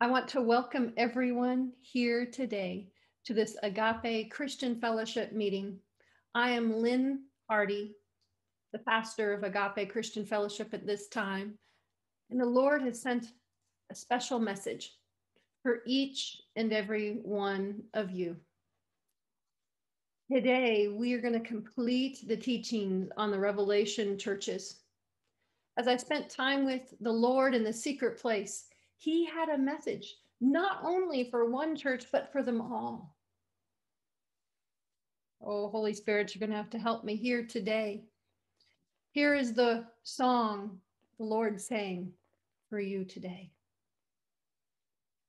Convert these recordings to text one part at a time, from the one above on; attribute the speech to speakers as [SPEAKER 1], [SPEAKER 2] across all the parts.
[SPEAKER 1] I want to welcome everyone here today to this Agape Christian Fellowship meeting. I am Lynn Hardy, the pastor of Agape Christian Fellowship at this time, and the Lord has sent a special message for each and every one of you. Today, we are going to complete the teachings on the Revelation churches. As I spent time with the Lord in the secret place, he had a message, not only for one church, but for them all. Oh, Holy Spirit, you're going to have to help me here today. Here is the song the Lord sang for you today.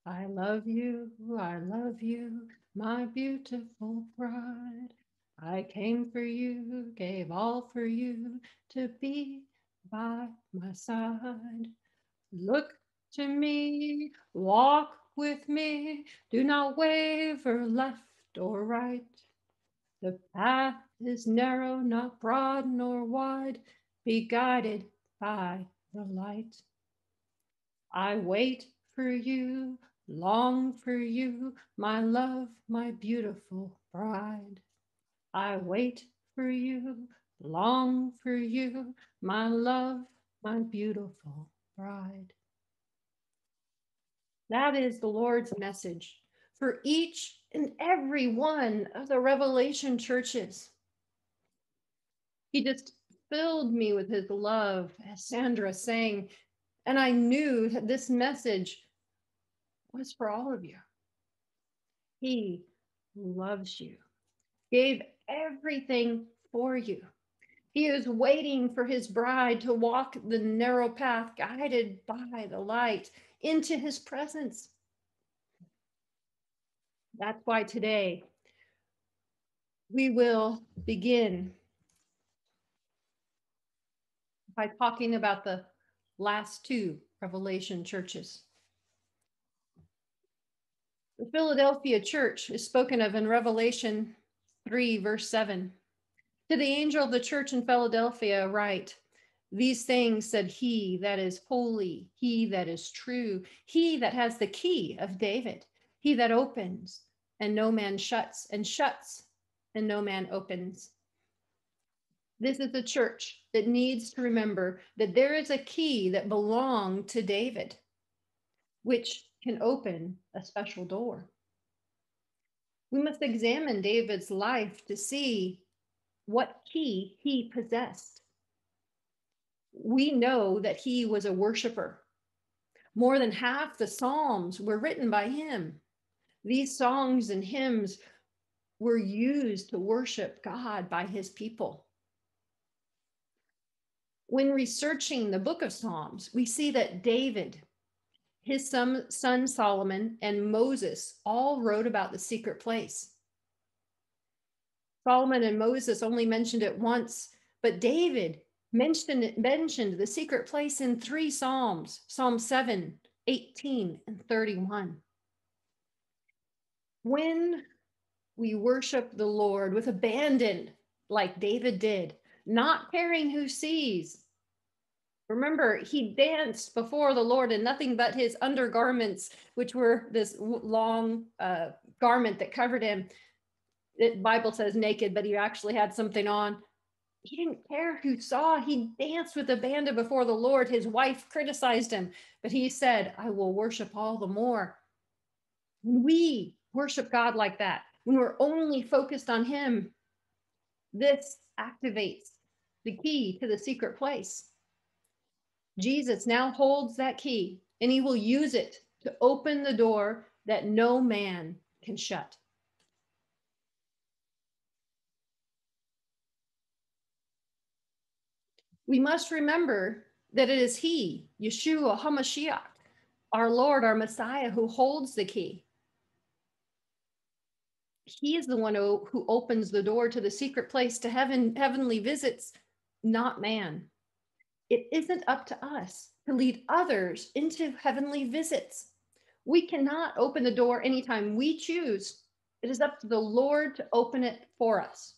[SPEAKER 1] I love you, I love you, my beautiful bride. I came for you, gave all for you to be by my side. Look to me, walk with me, do not waver left or right. The path is narrow, not broad nor wide, be guided by the light. I wait for you, long for you, my love, my beautiful bride. I wait for you, long for you, my love, my beautiful bride. That is the Lord's message for each and every one of the Revelation churches. He just filled me with his love, as Sandra sang, and I knew that this message was for all of you. He loves you, gave everything for you. He is waiting for his bride to walk the narrow path guided by the light into his presence. That's why today we will begin by talking about the last two Revelation churches. The Philadelphia church is spoken of in Revelation 3, verse 7. To the angel of the church in Philadelphia, write, these things said he that is holy, he that is true, he that has the key of David, he that opens and no man shuts, and shuts and no man opens. This is a church that needs to remember that there is a key that belonged to David, which can open a special door. We must examine David's life to see what key he possessed we know that he was a worshiper. More than half the Psalms were written by him. These songs and hymns were used to worship God by his people. When researching the book of Psalms, we see that David, his son, Solomon, and Moses all wrote about the secret place. Solomon and Moses only mentioned it once, but David mentioned, mentioned the secret place in three Psalms Psalm 7, 18, and 31. When we worship the Lord with abandon, like David did, not caring who sees. Remember, he danced before the Lord in nothing but his undergarments, which were this long uh, garment that covered him. The Bible says naked, but he actually had something on he didn't care who saw. He danced with abandon before the Lord. His wife criticized him, but he said, I will worship all the more. When we worship God like that, when we're only focused on Him, this activates the key to the secret place. Jesus now holds that key and he will use it to open the door that no man can shut. We must remember that it is He, Yeshua HaMashiach, our Lord, our Messiah, who holds the key. He is the one who, opens the door to the secret place to heaven, heavenly visits, not man. It isn't up to us to lead others into heavenly visits. We cannot open the door anytime we choose. It is up to the Lord to open it for us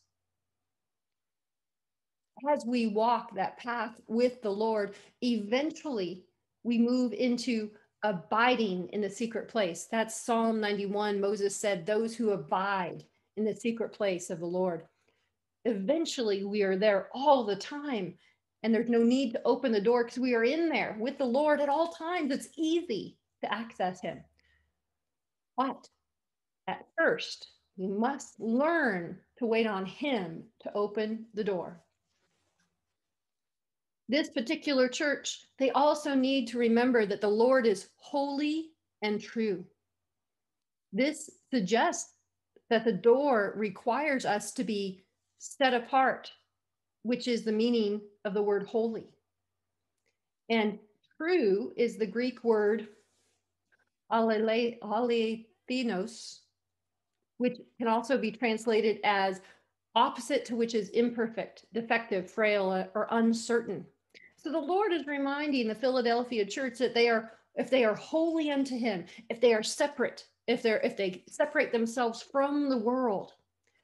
[SPEAKER 1] as we walk that path with the Lord, eventually we move into abiding in the secret place. That's Psalm 91. Moses said, Those who abide in the secret place of the Lord. Eventually, we are there all the time, and there's no need to open the door because we are in there with the Lord at all times. It's easy to access Him. But at first, we must learn to wait on Him to open the door. This particular church, they also need to remember that the Lord is holy and true. This suggests that the door requires us to be set apart, which is the meaning of the word holy. And true is the Greek word alethinos, which can also be translated as opposite to which is imperfect, defective, frail, or uncertain. So the Lord is reminding the Philadelphia church that they are, if they are holy unto him, if they are separate, if they're if they separate themselves from the world,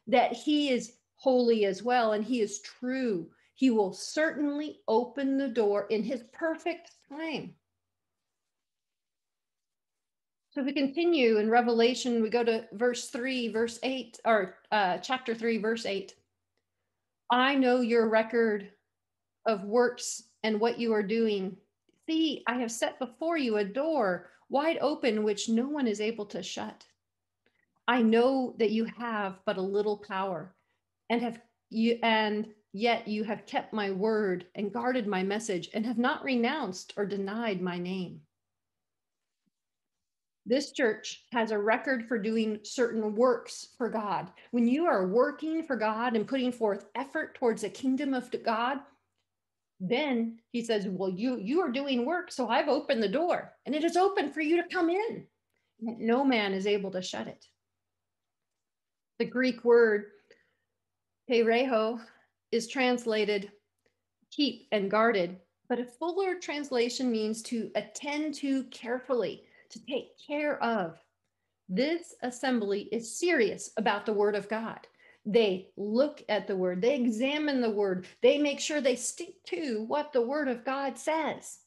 [SPEAKER 1] that he is holy as well and he is true. He will certainly open the door in his perfect time. So we continue in Revelation, we go to verse 3, verse 8, or uh, chapter 3, verse 8. I know your record of works and what you are doing. See, I have set before you a door wide open, which no one is able to shut. I know that you have but a little power and have you and yet you have kept my word and guarded my message and have not renounced or denied my name. This church has a record for doing certain works for God. When you are working for God and putting forth effort towards the kingdom of God, then he says, Well, you you are doing work, so I've opened the door, and it is open for you to come in. No man is able to shut it. The Greek word pereho is translated keep and guarded, but a fuller translation means to attend to carefully, to take care of. This assembly is serious about the word of God they look at the word, they examine the word, they make sure they stick to what the word of God says.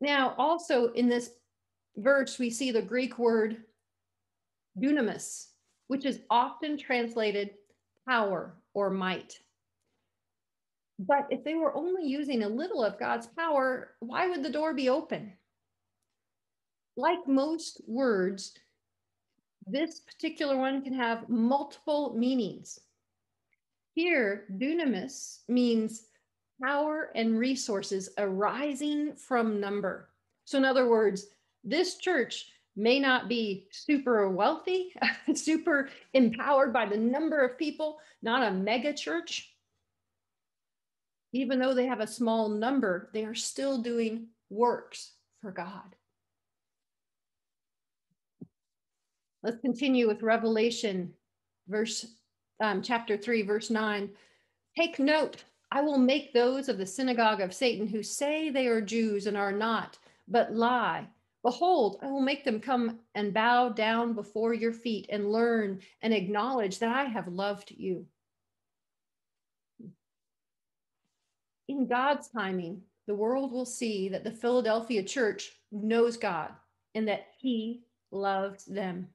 [SPEAKER 1] Now, also in this verse, we see the Greek word dunamis, which is often translated power or might. But if they were only using a little of God's power, why would the door be open? Like most words, this particular one can have multiple meanings. Here, dunamis means power and resources arising from number. So, in other words, this church may not be super wealthy, super empowered by the number of people, not a mega church. Even though they have a small number, they are still doing works for God. Let's continue with Revelation, verse um, chapter 3, verse 9. Take note, I will make those of the synagogue of Satan who say they are Jews and are not, but lie. Behold, I will make them come and bow down before your feet and learn and acknowledge that I have loved you. In God's timing, the world will see that the Philadelphia church knows God and that he loves them.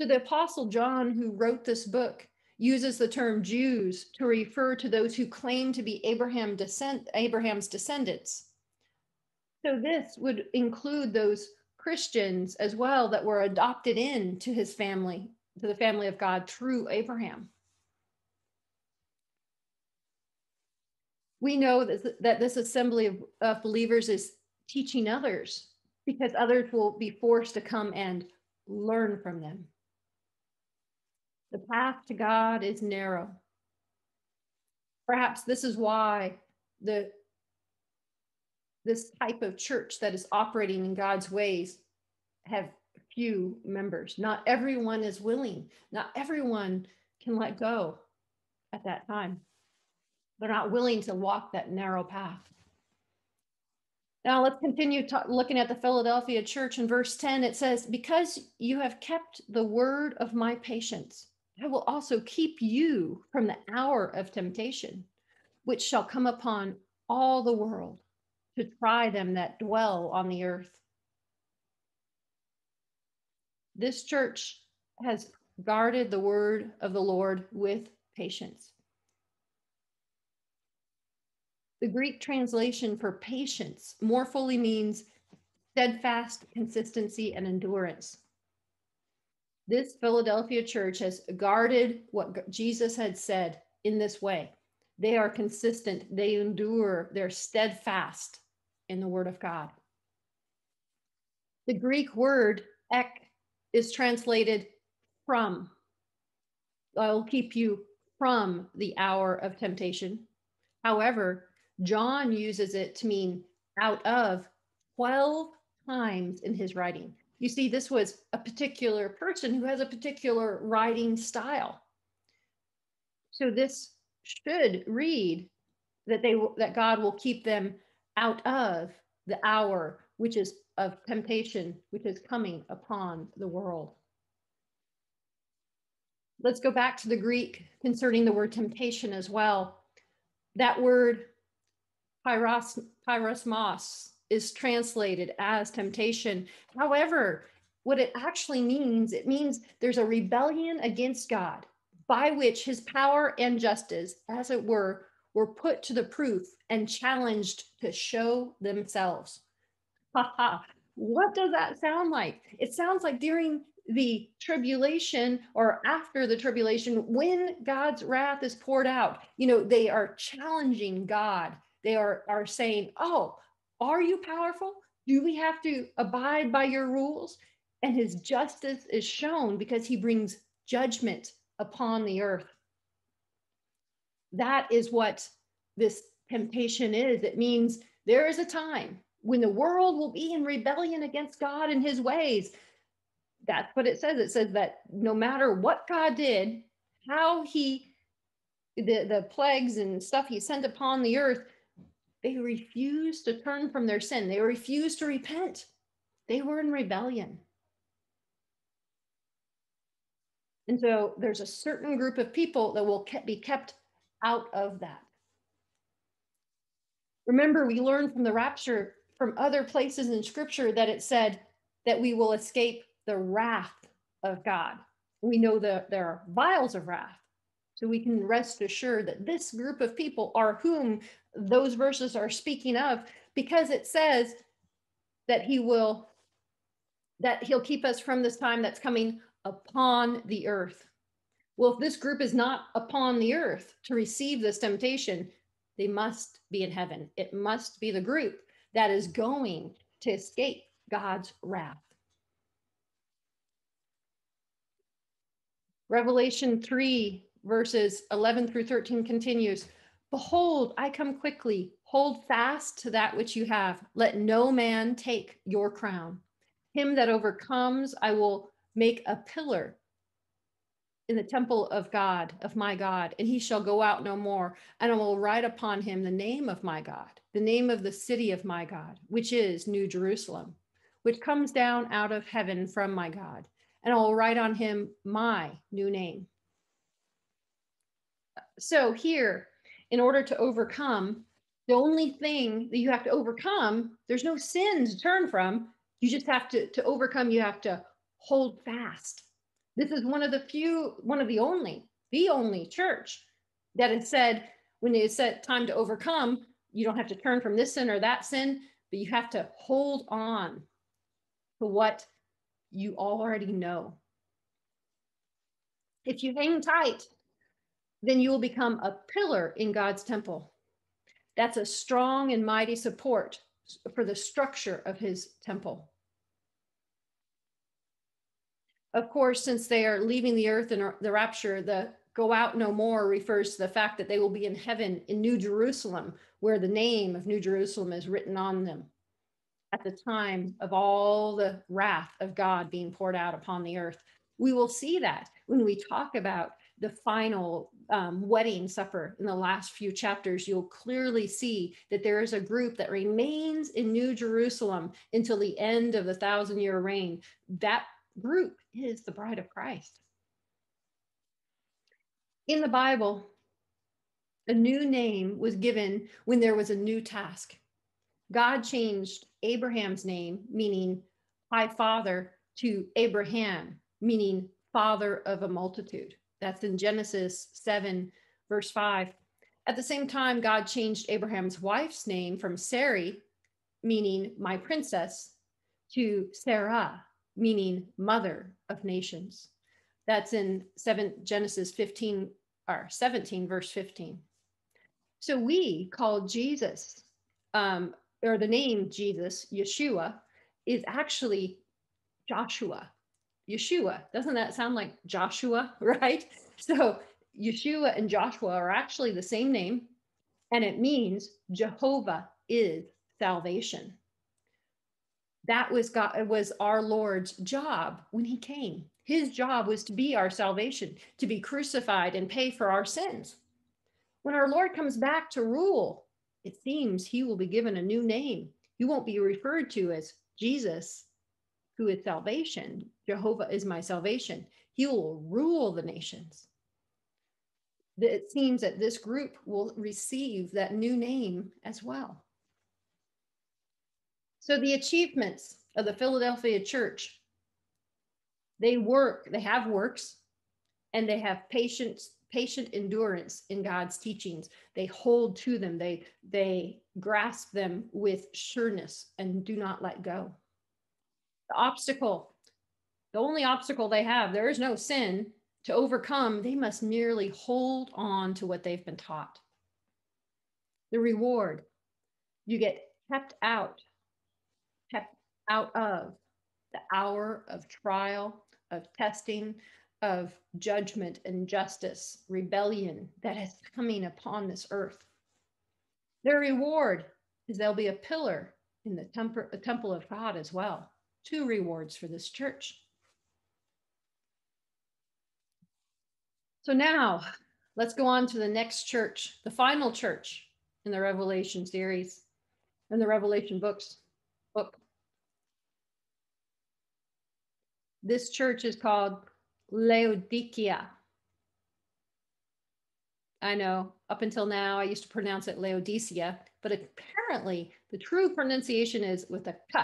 [SPEAKER 1] So the Apostle John, who wrote this book, uses the term Jews to refer to those who claim to be Abraham descent, Abraham's descendants. So this would include those Christians as well that were adopted in to his family, to the family of God through Abraham. We know that, that this assembly of, of believers is teaching others because others will be forced to come and learn from them. The path to God is narrow. Perhaps this is why the this type of church that is operating in God's ways have few members. Not everyone is willing. Not everyone can let go at that time. They're not willing to walk that narrow path. Now let's continue looking at the Philadelphia church in verse 10. It says, Because you have kept the word of my patience, I will also keep you from the hour of temptation, which shall come upon all the world to try them that dwell on the earth. This church has guarded the word of the Lord with patience. The Greek translation for patience more fully means steadfast consistency and endurance. This Philadelphia church has guarded what Jesus had said in this way. They are consistent, they endure, they're steadfast in the word of God. The Greek word ek is translated from. I'll keep you from the hour of temptation. However, John uses it to mean out of 12 times in his writing. You see, this was a particular person who has a particular writing style. So this should read that they that God will keep them out of the hour which is of temptation which is coming upon the world. Let's go back to the Greek concerning the word temptation as well. That word pyros, pyrosmos is translated as temptation. However, what it actually means, it means there's a rebellion against God by which his power and justice, as it were, were put to the proof and challenged to show themselves. Ha ha. What does that sound like? It sounds like during the tribulation or after the tribulation, when God's wrath is poured out, you know, they are challenging God. They are, are saying, Oh, are you powerful? Do we have to abide by your rules? And his justice is shown because he brings judgment upon the earth. That is what this temptation is. It means there is a time when the world will be in rebellion against God and his ways. That's what it says. It says that no matter what God did, how he, the, the plagues and stuff he sent upon the earth, they refused to turn from their sin. They refused to repent. They were in rebellion. And so there's a certain group of people that will be kept out of that. Remember, we learned from the rapture from other places in scripture that it said that we will escape the wrath of God. We know that there are vials of wrath. So we can rest assured that this group of people are whom those verses are speaking of because it says that he will that he'll keep us from this time that's coming upon the earth. Well, if this group is not upon the earth to receive this temptation, they must be in heaven. It must be the group that is going to escape God's wrath. Revelation 3, verses 11 through 13 continues Behold, I come quickly. Hold fast to that which you have. Let no man take your crown. Him that overcomes, I will make a pillar in the temple of God, of my God, and he shall go out no more. And I will write upon him the name of my God, the name of the city of my God, which is New Jerusalem, which comes down out of heaven from my God. And I will write on him my new name. So here, in order to overcome, the only thing that you have to overcome, there's no sin to turn from. You just have to, to overcome, you have to hold fast. This is one of the few, one of the only, the only church that has said, when they said time to overcome, you don't have to turn from this sin or that sin, but you have to hold on to what you already know. If you hang tight then you will become a pillar in God's temple. That's a strong and mighty support for the structure of his temple. Of course, since they are leaving the earth in the rapture, the go out no more refers to the fact that they will be in heaven in New Jerusalem, where the name of New Jerusalem is written on them at the time of all the wrath of God being poured out upon the earth. We will see that when we talk about the final um, wedding supper in the last few chapters, you'll clearly see that there is a group that remains in New Jerusalem until the end of the thousand year reign. That group is the bride of Christ. In the Bible, a new name was given when there was a new task. God changed Abram's name, meaning high father, to Abraham, meaning father of a multitude. That's in Genesis 7, verse 5. At the same time, God changed Abraham's wife's name from Sarai, meaning my princess, to Sarah, meaning mother of nations. That's in 7 Genesis 15 or 17 verse 15. So we call Jesus um, or the name Jesus, Yeshua, is actually Joshua. Yeshua. Doesn't that sound like Joshua, right? So Yeshua and Joshua are actually the same name, and it means Jehovah is salvation. That was God It was our Lord's job when he came. His job was to be our salvation, to be crucified and pay for our sins. When our Lord comes back to rule, it seems he will be given a new name. He won't be referred to as Jesus, who is salvation. Jehovah is my salvation. He will rule the nations. It seems that this group will receive that new name as well. So, the achievements of the Philadelphia church they work, they have works, and they have patience, patient endurance in God's teachings. They hold to them, they, they grasp them with sureness and do not let go. The obstacle, the only obstacle they have, there is no sin to overcome. They must merely hold on to what they've been taught. The reward, you get kept out, kept out of the hour of trial of testing, of judgment and justice, rebellion that is coming upon this earth. Their reward is they'll be a pillar in the temple, the temple of God as well. Two rewards for this church. So now let's go on to the next church, the final church in the Revelation series, in the Revelation books book. This church is called Laodicea. I know up until now I used to pronounce it Laodicea, but apparently the true pronunciation is with a k,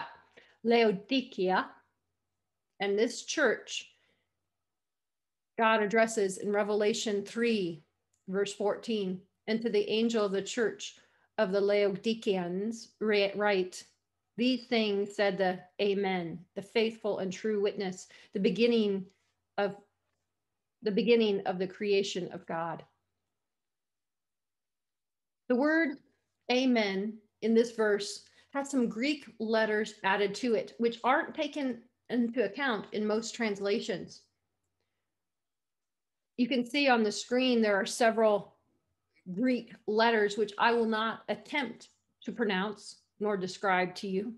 [SPEAKER 1] Laodicea. And this church, God addresses in Revelation 3, verse 14, and to the angel of the church of the Laodiceans, write, these things said the Amen, the faithful and true witness, the beginning of the beginning of the creation of God. The word Amen in this verse has some Greek letters added to it, which aren't taken into account in most translations. You can see on the screen there are several Greek letters, which I will not attempt to pronounce nor describe to you.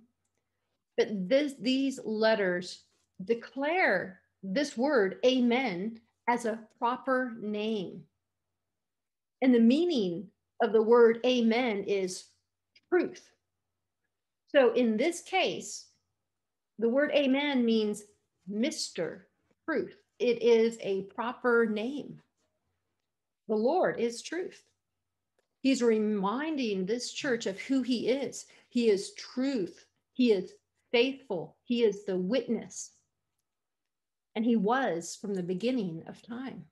[SPEAKER 1] But this, these letters declare this word, amen, as a proper name. And the meaning of the word amen is truth. So in this case, the word amen means Mr. Truth. It is a proper name. The Lord is truth. He's reminding this church of who he is. He is truth. He is faithful. He is the witness. And he was from the beginning of time.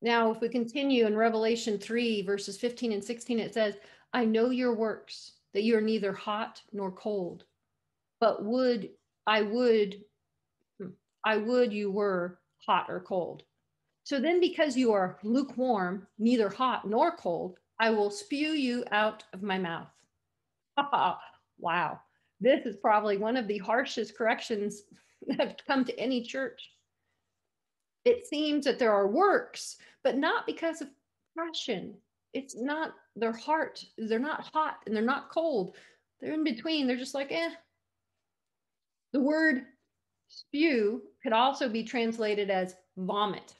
[SPEAKER 1] Now, if we continue in Revelation 3, verses 15 and 16, it says, I know your works, that you are neither hot nor cold, but would, I would, hmm, I would you were hot or cold. So then, because you are lukewarm, neither hot nor cold, I will spew you out of my mouth. wow. This is probably one of the harshest corrections that have come to any church. It seems that there are works, but not because of passion. It's not their heart. They're not hot and they're not cold. They're in between. They're just like, eh. The word spew could also be translated as vomit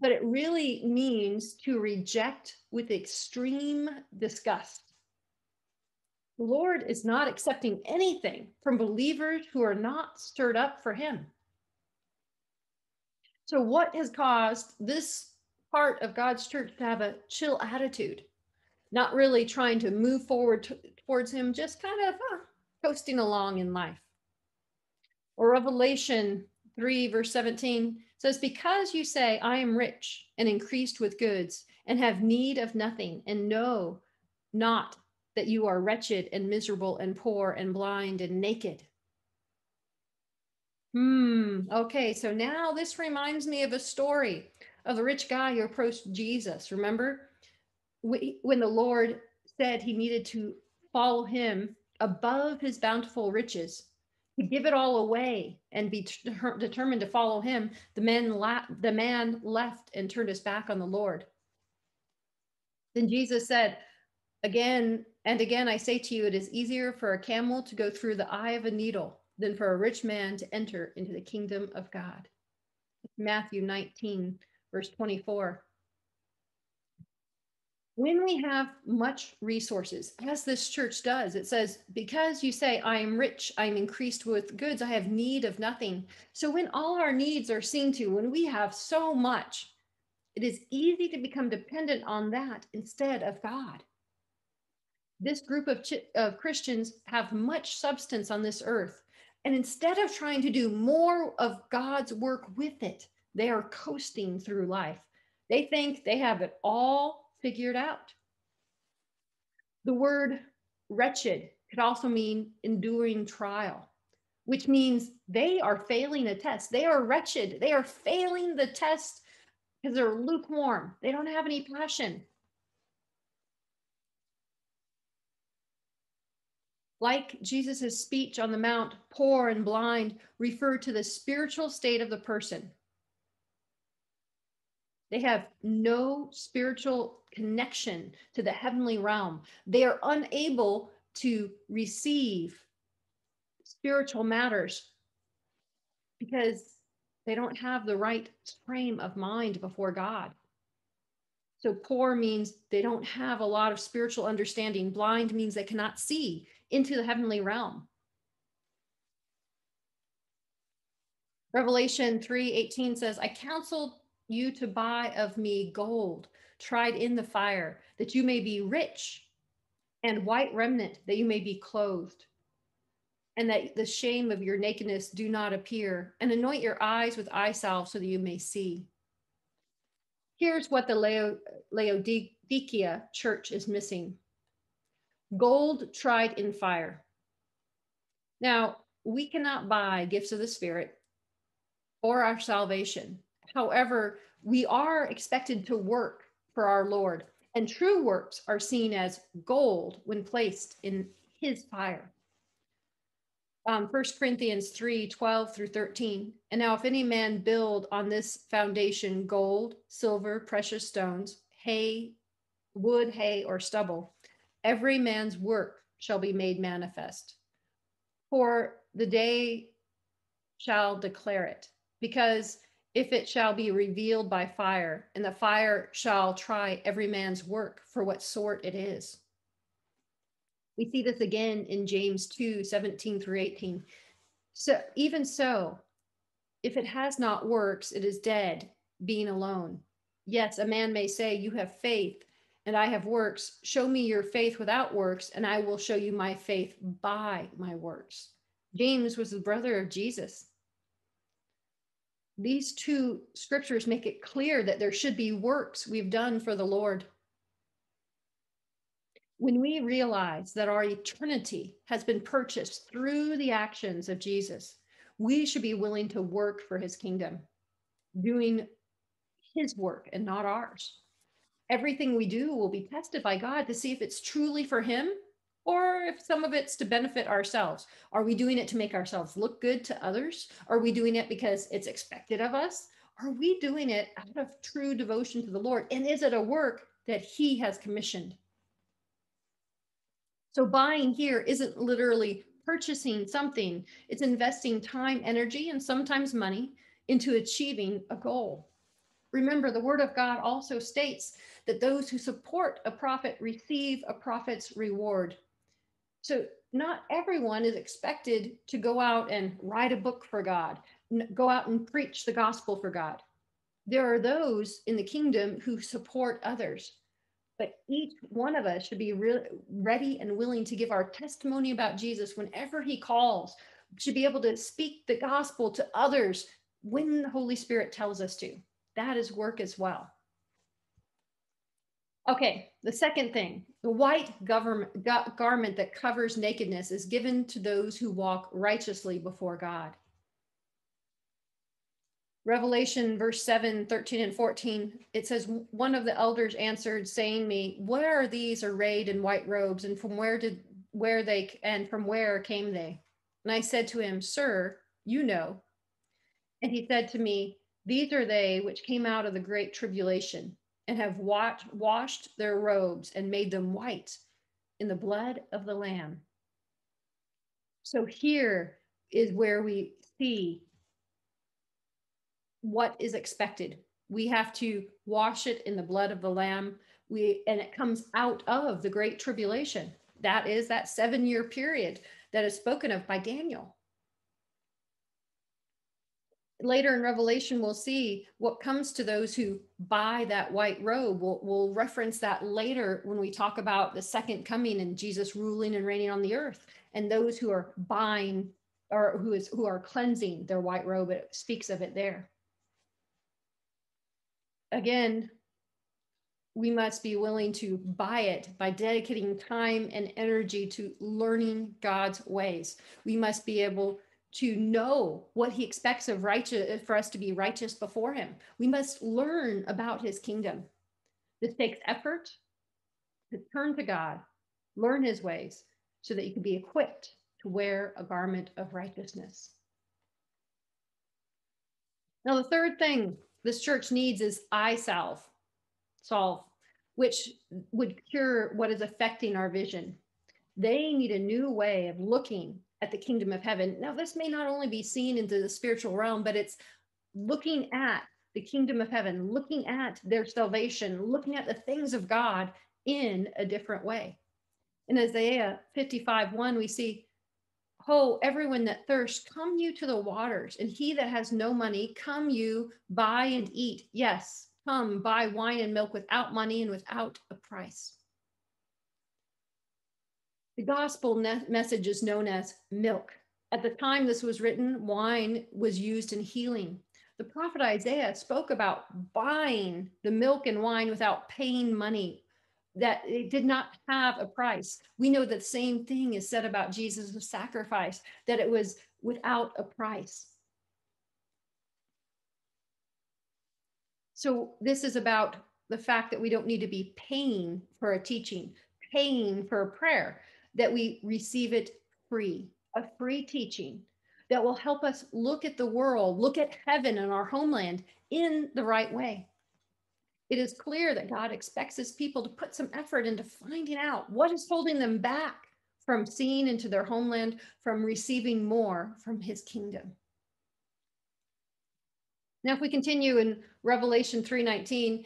[SPEAKER 1] but it really means to reject with extreme disgust. The Lord is not accepting anything from believers who are not stirred up for Him. So, what has caused this part of God's church to have a chill attitude? not really trying to move forward t- towards him, just kind of uh, coasting along in life. Or Revelation 3, verse 17 says, Because you say, I am rich and increased with goods and have need of nothing, and know not that you are wretched and miserable and poor and blind and naked. Hmm. Okay. So now this reminds me of a story of the rich guy who approached Jesus. Remember when the Lord said he needed to follow him above his bountiful riches, to give it all away and be determined to follow him. The man, la- the man left and turned his back on the Lord. Then Jesus said, Again and again, I say to you, it is easier for a camel to go through the eye of a needle than for a rich man to enter into the kingdom of God. Matthew 19, verse 24. When we have much resources, as this church does, it says, Because you say, I am rich, I am increased with goods, I have need of nothing. So when all our needs are seen to, when we have so much, it is easy to become dependent on that instead of God. This group of, ch- of Christians have much substance on this earth, and instead of trying to do more of God's work with it, they are coasting through life. They think they have it all figured out. The word wretched could also mean enduring trial, which means they are failing a test. They are wretched. They are failing the test because they're lukewarm. They don't have any passion. like Jesus' speech on the Mount, poor and blind refer to the spiritual state of the person. They have no spiritual connection to the heavenly realm. They are unable to receive spiritual matters because they don't have the right frame of mind before God. So poor means they don't have a lot of spiritual understanding. Blind means they cannot see into the heavenly realm. Revelation 3:18 says, "I counseled you to buy of me gold tried in the fire, that you may be rich, and white remnant, that you may be clothed, and that the shame of your nakedness do not appear, and anoint your eyes with eye salve so that you may see." Here's what the Laodicea church is missing gold tried in fire. Now, we cannot buy gifts of the Spirit or our salvation. However, we are expected to work for our Lord, and true works are seen as gold when placed in his fire. Um, 1 Corinthians 3 12 through 13. And now, if any man build on this foundation gold, silver, precious stones, hay, wood, hay, or stubble, every man's work shall be made manifest. For the day shall declare it, because if it shall be revealed by fire, and the fire shall try every man's work for what sort it is. We see this again in James 2 17 through 18. So, even so, if it has not works, it is dead, being alone. Yes, a man may say, You have faith, and I have works. Show me your faith without works, and I will show you my faith by my works. James was the brother of Jesus. These two scriptures make it clear that there should be works we've done for the Lord. When we realize that our eternity has been purchased through the actions of Jesus, we should be willing to work for his kingdom, doing his work and not ours everything we do will be tested by God to see if it's truly for Him or if some of it's to benefit ourselves. Are we doing it to make ourselves look good to others? Are we doing it because it's expected of us? Are we doing it out of true devotion to the Lord? And is it a work that He has commissioned? So, buying here isn't literally purchasing something, it's investing time, energy, and sometimes money into achieving a goal. Remember, the Word of God also states that those who support a prophet receive a prophet's reward. So, not everyone is expected to go out and write a book for God, go out and preach the gospel for God. There are those in the kingdom who support others, but each one of us should be really ready and willing to give our testimony about Jesus whenever he calls, should be able to speak the gospel to others when the Holy Spirit tells us to. That is work as well. Okay, the second thing the white government, garment that covers nakedness is given to those who walk righteously before God. Revelation verse 7, 13, and 14, it says, One of the elders answered, saying me, Where are these arrayed in white robes, and from where did where they and from where came they? And I said to him, Sir, you know. And he said to me, These are they which came out of the great tribulation and have washed, their robes and made them white in the blood of the Lamb. So here is where we see what is expected. We have to wash it in the blood of the lamb. We and it comes out of the great tribulation. That is that 7-year period that is spoken of by Daniel. Later in Revelation, we'll see what comes to those who buy that white robe. We'll, we'll reference that later when we talk about the second coming and Jesus ruling and reigning on the earth, and those who are buying or who is who are cleansing their white robe. It speaks of it there again, we must be willing to buy it by dedicating time and energy to learning God's ways. We must be able to know what he expects of righteous uh, for us to be righteous before him. We must learn about his kingdom. This takes effort to turn to God, learn his ways, so that you can be equipped to wear a garment of righteousness. Now, the third thing this church needs is eye salve, solve, which would cure what is affecting our vision. They need a new way of looking at the kingdom of heaven. Now, this may not only be seen into the spiritual realm, but it's looking at the kingdom of heaven, looking at their salvation, looking at the things of God in a different way. In Isaiah 55 1, we see Ho, everyone that thirsts, come you to the waters, and he that has no money, come you, buy and eat. Yes, come, buy wine and milk without money and without a price. The gospel message is known as milk. At the time this was written, wine was used in healing. The prophet Isaiah spoke about buying the milk and wine without paying money that it did not have a price. We know that the same thing is said about Jesus' sacrifice, that it was without a price. So this is about the fact that we don't need to be paying for a teaching, paying for a prayer, that we receive it free, a free teaching that will help us look at the world, look at heaven and our homeland in the right way it is clear that God expects his people to put some effort into finding out what is holding them back from seeing into their homeland, from receiving more from his kingdom. Now, if we continue in Revelation 3:19,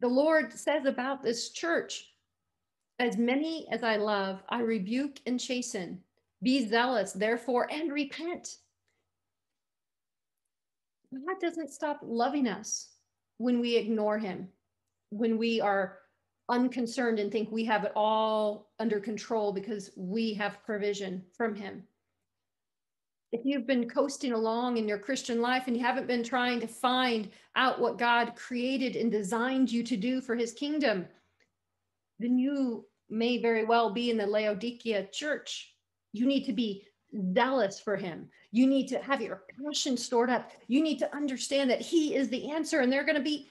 [SPEAKER 1] the Lord says about this church, as many as I love, I rebuke and chasten. Be zealous, therefore, and repent. God doesn't stop loving us when we ignore him, when we are unconcerned and think we have it all under control because we have provision from him. If you've been coasting along in your Christian life and you haven't been trying to find out what God created and designed you to do for his kingdom, then you may very well be in the Laodicea church. You need to be zealous for him. You need to have your passion stored up. You need to understand that he is the answer, and there are going to be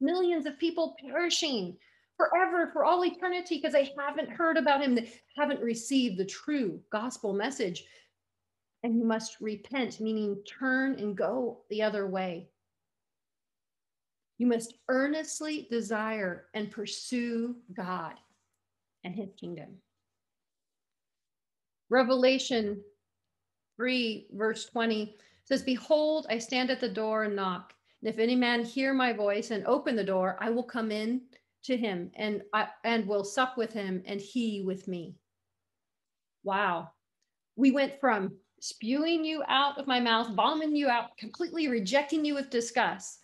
[SPEAKER 1] millions of people perishing forever for all eternity because they haven't heard about him, they haven't received the true gospel message. And you must repent, meaning turn and go the other way. You must earnestly desire and pursue God and his kingdom. Revelation 3, verse 20 says, Behold, I stand at the door and knock. And if any man hear my voice and open the door, I will come in to him and I, and will sup with him and he with me. Wow. We went from spewing you out of my mouth, bombing you out, completely rejecting you with disgust,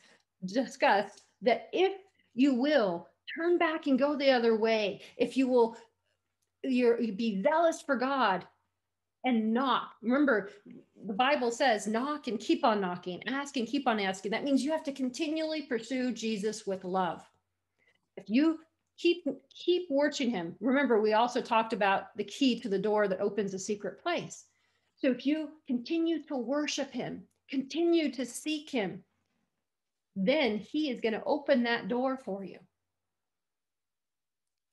[SPEAKER 1] disgust that if you will turn back and go the other way, if you will you're, you be zealous for God and knock. Remember, the Bible says knock and keep on knocking, ask and keep on asking. That means you have to continually pursue Jesus with love. If you keep keep watching him, remember we also talked about the key to the door that opens a secret place. So if you continue to worship him, continue to seek him, then he is going to open that door for you.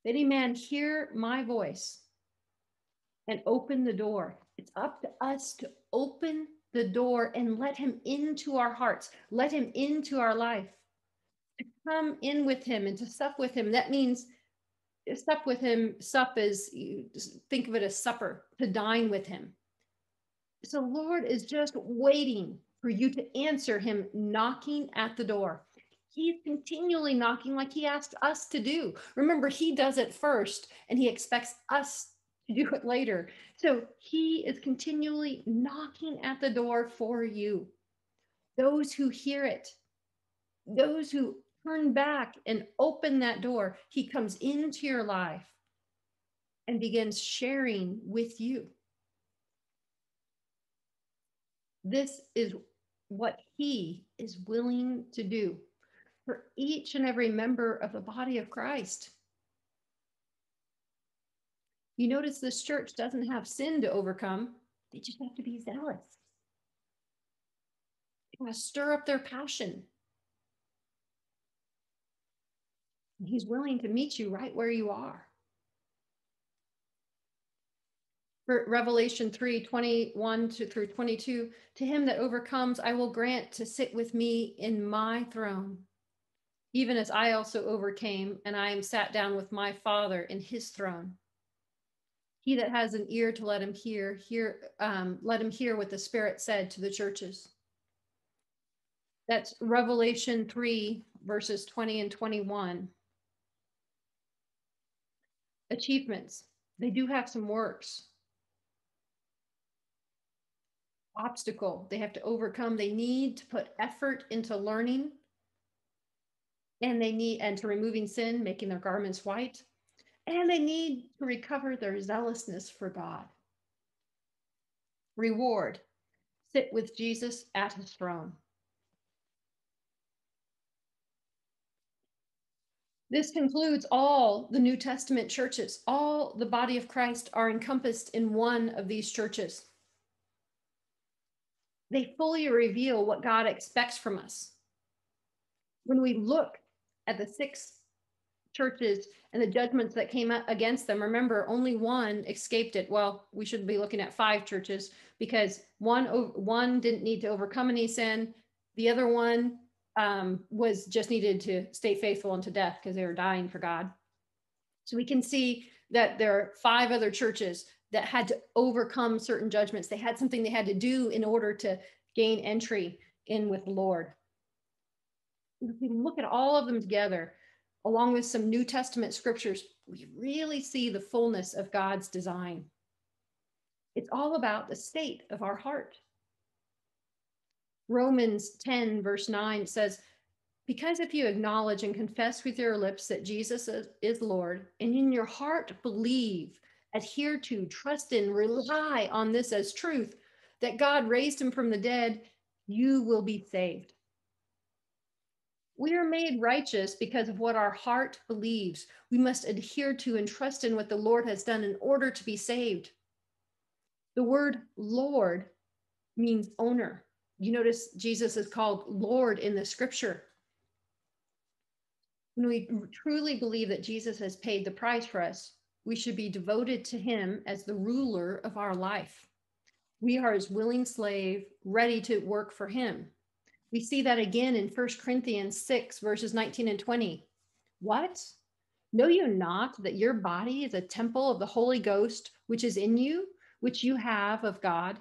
[SPEAKER 1] If any man hear my voice and open the door, it's up to us to open the door and let him into our hearts, let him into our life, to come in with him and to sup with him. That means sup with him, sup is, you think of it as supper, to dine with him. So Lord is just waiting for you to answer him knocking at the door. He's continually knocking like he asked us to do. Remember, he does it first and he expects us to do it later. So he is continually knocking at the door for you. Those who hear it, those who turn back and open that door, he comes into your life and begins sharing with you. This is what he is willing to do for each and every member of the body of Christ. You notice this church doesn't have sin to overcome, they just have to be zealous. They want to stir up their passion. He's willing to meet you right where you are. Revelation 3 21 to, through 22, to him that overcomes, I will grant to sit with me in my throne, even as I also overcame, and I am sat down with my Father in his throne. He that has an ear to let him hear, hear, um, let him hear what the Spirit said to the churches. That's Revelation 3, verses 20 and 21. Achievements. They do have some works. Obstacle they have to overcome. They need to put effort into learning. And they need and to removing sin making their garments white. And they need to recover their zealousness for god. Reward. Sit with jesus at his throne. This concludes all the new testament churches. All the body of christ are encompassed in one of these churches they fully reveal what god expects from us when we look at the six churches and the judgments that came against them. Remember, only one escaped it. Well, we should be looking at five churches because one one didn't need to overcome any sin. The other one um, was just needed to stay faithful unto death because they were dying for God. So we can see that there are five other churches that had to overcome certain judgments. They had something they had to do in order to gain entry in with the Lord if we look at all of them together, along with some New Testament scriptures, we really see the fullness of God's design. It's all about the state of our heart. Romans 10, verse 9 says, Because if you acknowledge and confess with your lips that Jesus is Lord, and in your heart believe, adhere to, trust in, rely on this as truth, that God raised him from the dead, you will be saved. We are made righteous because of what our heart believes. We must adhere to and trust in what the Lord has done in order to be saved. The word Lord means owner. You notice Jesus is called Lord in the scripture. When we truly believe that Jesus has paid the price for us, we should be devoted to him as the ruler of our life. We are his willing slave, ready to work for him. We see that again in 1 Corinthians 6, verses 19 and 20. What? Know you not that your body is a temple of the Holy Ghost, which is in you, which you have of God,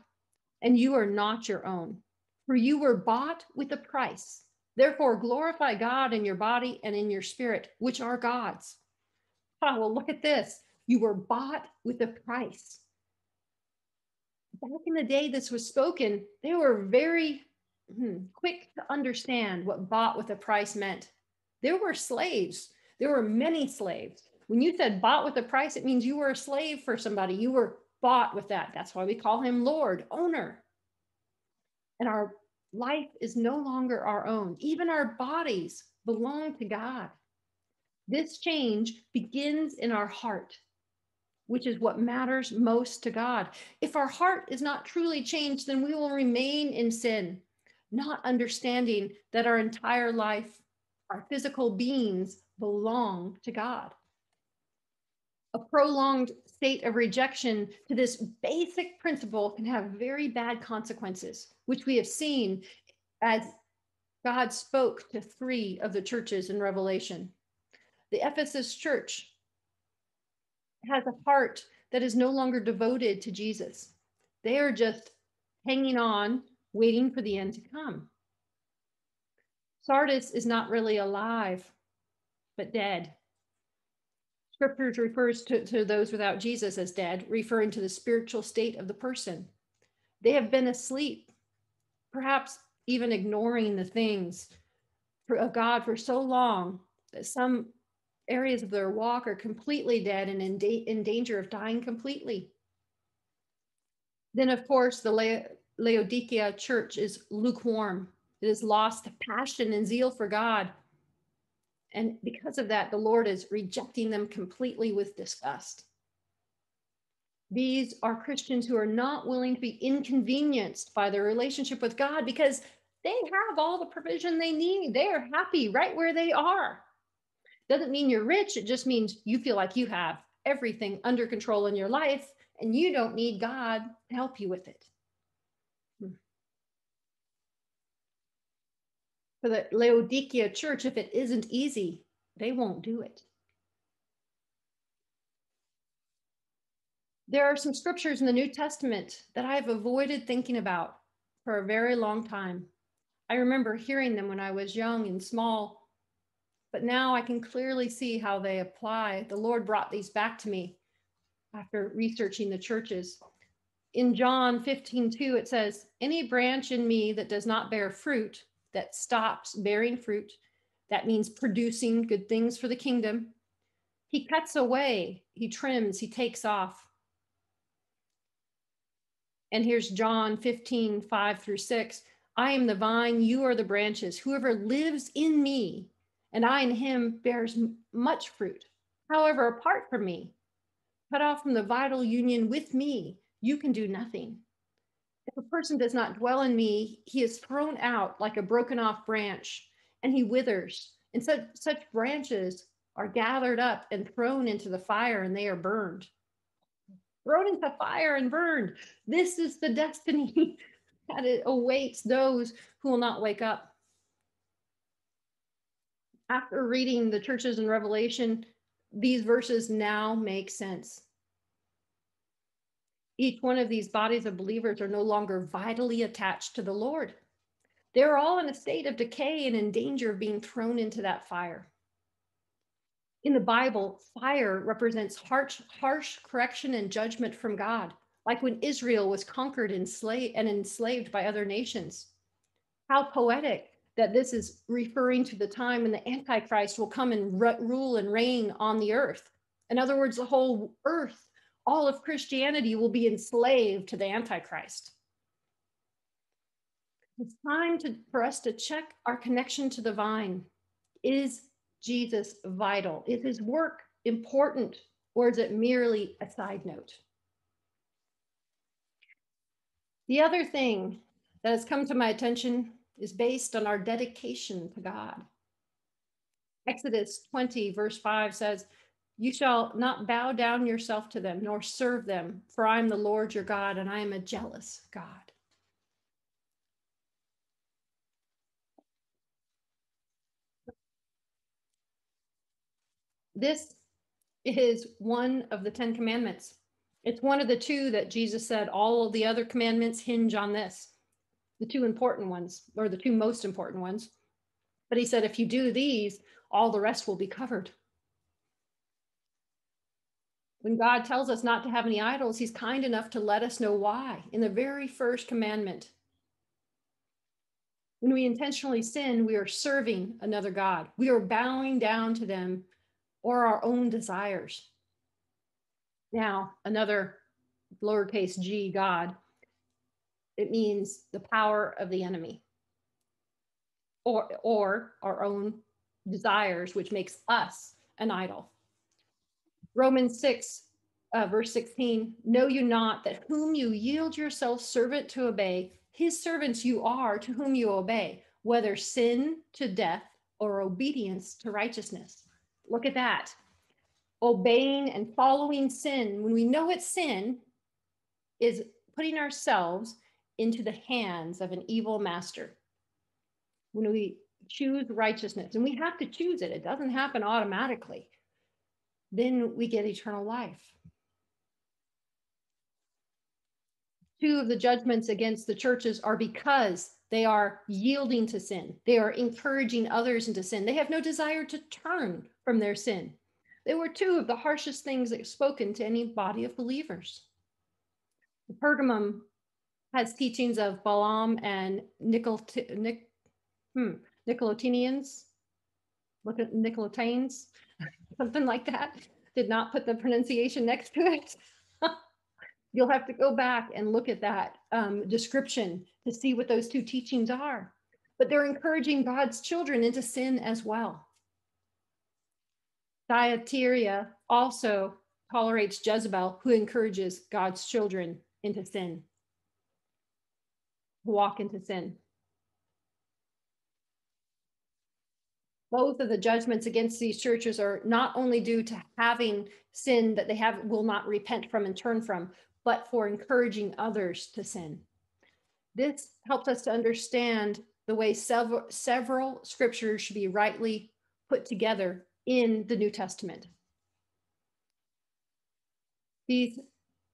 [SPEAKER 1] and you are not your own? For you were bought with a price. Therefore, glorify God in your body and in your spirit, which are God's. Oh, well, look at this. You were bought with a price. Back in the day this was spoken, they were very hmm, quick to understand what bought with a price meant. There were slaves there were many slaves. When you said bought with a price, it means you were a slave for somebody. You were bought with that. That's why we call him Lord, owner. And our life is no longer our own. Even our bodies belong to God. This change begins in our heart, which is what matters most to God. If our heart is not truly changed, then we will remain in sin, not understanding that our entire life, our physical beings belong to God. A prolonged state of rejection to this basic principle can have very bad consequences, which we have seen as God spoke to three of the churches in Revelation. The Ephesus church has a heart that is no longer devoted to Jesus. They are just hanging on, waiting for the end to come. Sardis is not really alive, but dead. Scriptures refers to, to those without Jesus as dead, referring to the spiritual state of the person. They have been asleep, perhaps even ignoring the things of God for so long that some areas of their walk are completely dead and in, da- in danger of dying completely. Then, of course, the La- Laodicea church is lukewarm. It has lost passion and zeal for God. And because of that, the Lord is rejecting them completely with disgust. These are Christians who are not willing to be inconvenienced by their relationship with God because they have all the provision they need. They are happy right where they are. Doesn't mean you're rich. It just means you feel like you have everything under control in your life and you don't need God to help you with it. Hmm. For the Laodicea church, if it isn't easy, they won't do it. There are some scriptures in the New Testament that I've avoided thinking about for a very long time. I remember hearing them when I was young and small but now I can clearly see how they apply. The Lord brought these back to me after researching the churches. In John 15, 2, it says, Any branch in me that does not bear fruit, that stops bearing fruit, that means producing good things for the kingdom, he cuts away, he trims, he takes off. And here's John 15, 5 through 6. I am the vine, you are the branches. Whoever lives in me and I in him bears much fruit. However, apart from me, cut off from the vital union with me, you can do nothing. If a person does not dwell in me, he is thrown out like a broken off branch, and he withers. And such, such branches are gathered up and thrown into the fire, and they are burned. Thrown into fire and burned. This is the destiny that it awaits those who will not wake up after reading the churches in Revelation, these verses now make sense. Each one of these bodies of believers are no longer vitally attached to the Lord. They're all in a state of decay and in danger of being thrown into that fire. In the Bible, fire represents harsh, harsh correction and judgment from God, like when Israel was conquered and, slave, and enslaved by other nations. How poetic that this is referring to the time when the Antichrist will come and rule and reign on the earth. In other words, the whole earth, all of Christianity will be enslaved to the Antichrist. It's time to, for us to check our connection to the vine. Is Jesus vital? Is his work important, or is it merely a side note? The other thing that has come to my attention is based on our dedication to God. Exodus 20, verse 5 says, You shall not bow down yourself to them, nor serve them, for I am the Lord your God, and I am a jealous God. This is one of the Ten Commandments. It's one of the two that Jesus said all of the other commandments hinge on this the two important ones, or the two most important ones. But he said, if you do these, all the rest will be covered. When God tells us not to have any idols, he's kind enough to let us know why in the very first commandment. When we intentionally sin, we are serving another God. We are bowing down to them or our own desires. Now, another lowercase g, God, it means the power of the enemy or, or our own desires, which makes us an idol. Romans 6, uh, verse 16 Know you not that whom you yield yourself servant to obey, his servants you are to whom you obey, whether sin to death or obedience to righteousness. Look at that. Obeying and following sin, when we know it's sin, is putting ourselves into the hands of an evil master. When we choose righteousness, and we have to choose it, it doesn't happen automatically, then we get eternal life. Two of the judgments against the churches are because they are yielding to sin. They are encouraging others into sin. They have no desire to turn from their sin. They were two of the harshest things that spoken to any body of believers. The Pergamum has teachings of Balaam and Nicol, Nic, hmm, Nicolaitanians, look at Nicolaitanes, something like that. Did not put the pronunciation next to it. You'll have to go back and look at that um, description to see what those two teachings are. But they're encouraging God's children into sin as well. Thyatira also tolerates Jezebel, who encourages God's children into sin, walk into sin. Both of the judgments against these churches are not only due to having sin that they have will not repent from and turn from, but for encouraging others to sin. This helps us to understand the way several, several scriptures should be rightly put together in the New Testament. These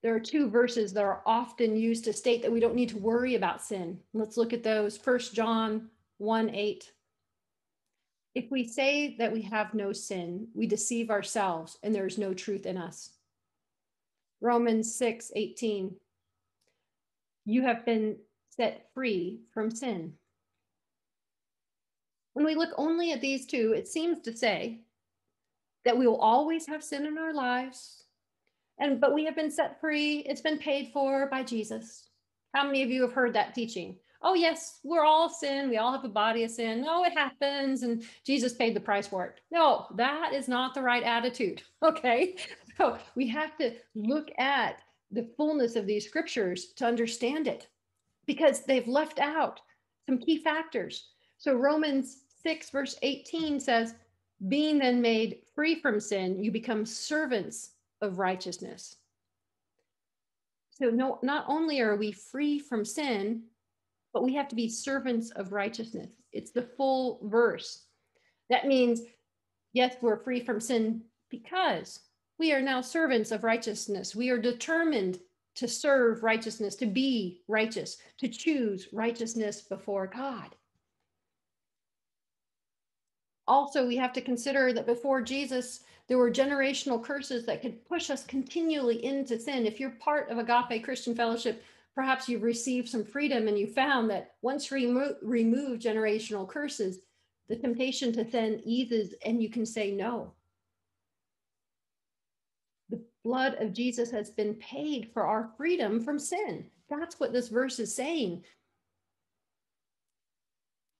[SPEAKER 1] there are two verses that are often used to state that we don't need to worry about sin. Let's look at those. First John 1 8. If we say that we have no sin, we deceive ourselves and there is no truth in us. Romans 6 18. You have been set free from sin. When we look only at these two, it seems to say that we will always have sin in our lives, and but we have been set free. It's been paid for by Jesus. How many of you have heard that teaching? Oh, yes, we're all sin. We all have a body of sin. Oh, it happens. And Jesus paid the price for it. No, that is not the right attitude. Okay. So we have to look at the fullness of these scriptures to understand it because they've left out some key factors. So Romans 6, verse 18 says, Being then made free from sin, you become servants of righteousness. So no, not only are we free from sin, but we have to be servants of righteousness. It's the full verse. That means, yes, we're free from sin because we are now servants of righteousness. We are determined to serve righteousness, to be righteous, to choose righteousness before God. Also, we have to consider that before Jesus, there were generational curses that could push us continually into sin. If you're part of Agape Christian Fellowship, perhaps you've received some freedom and you found that once remo- remove generational curses, the temptation to sin eases and you can say no. The blood of Jesus has been paid for our freedom from sin. That's what this verse is saying.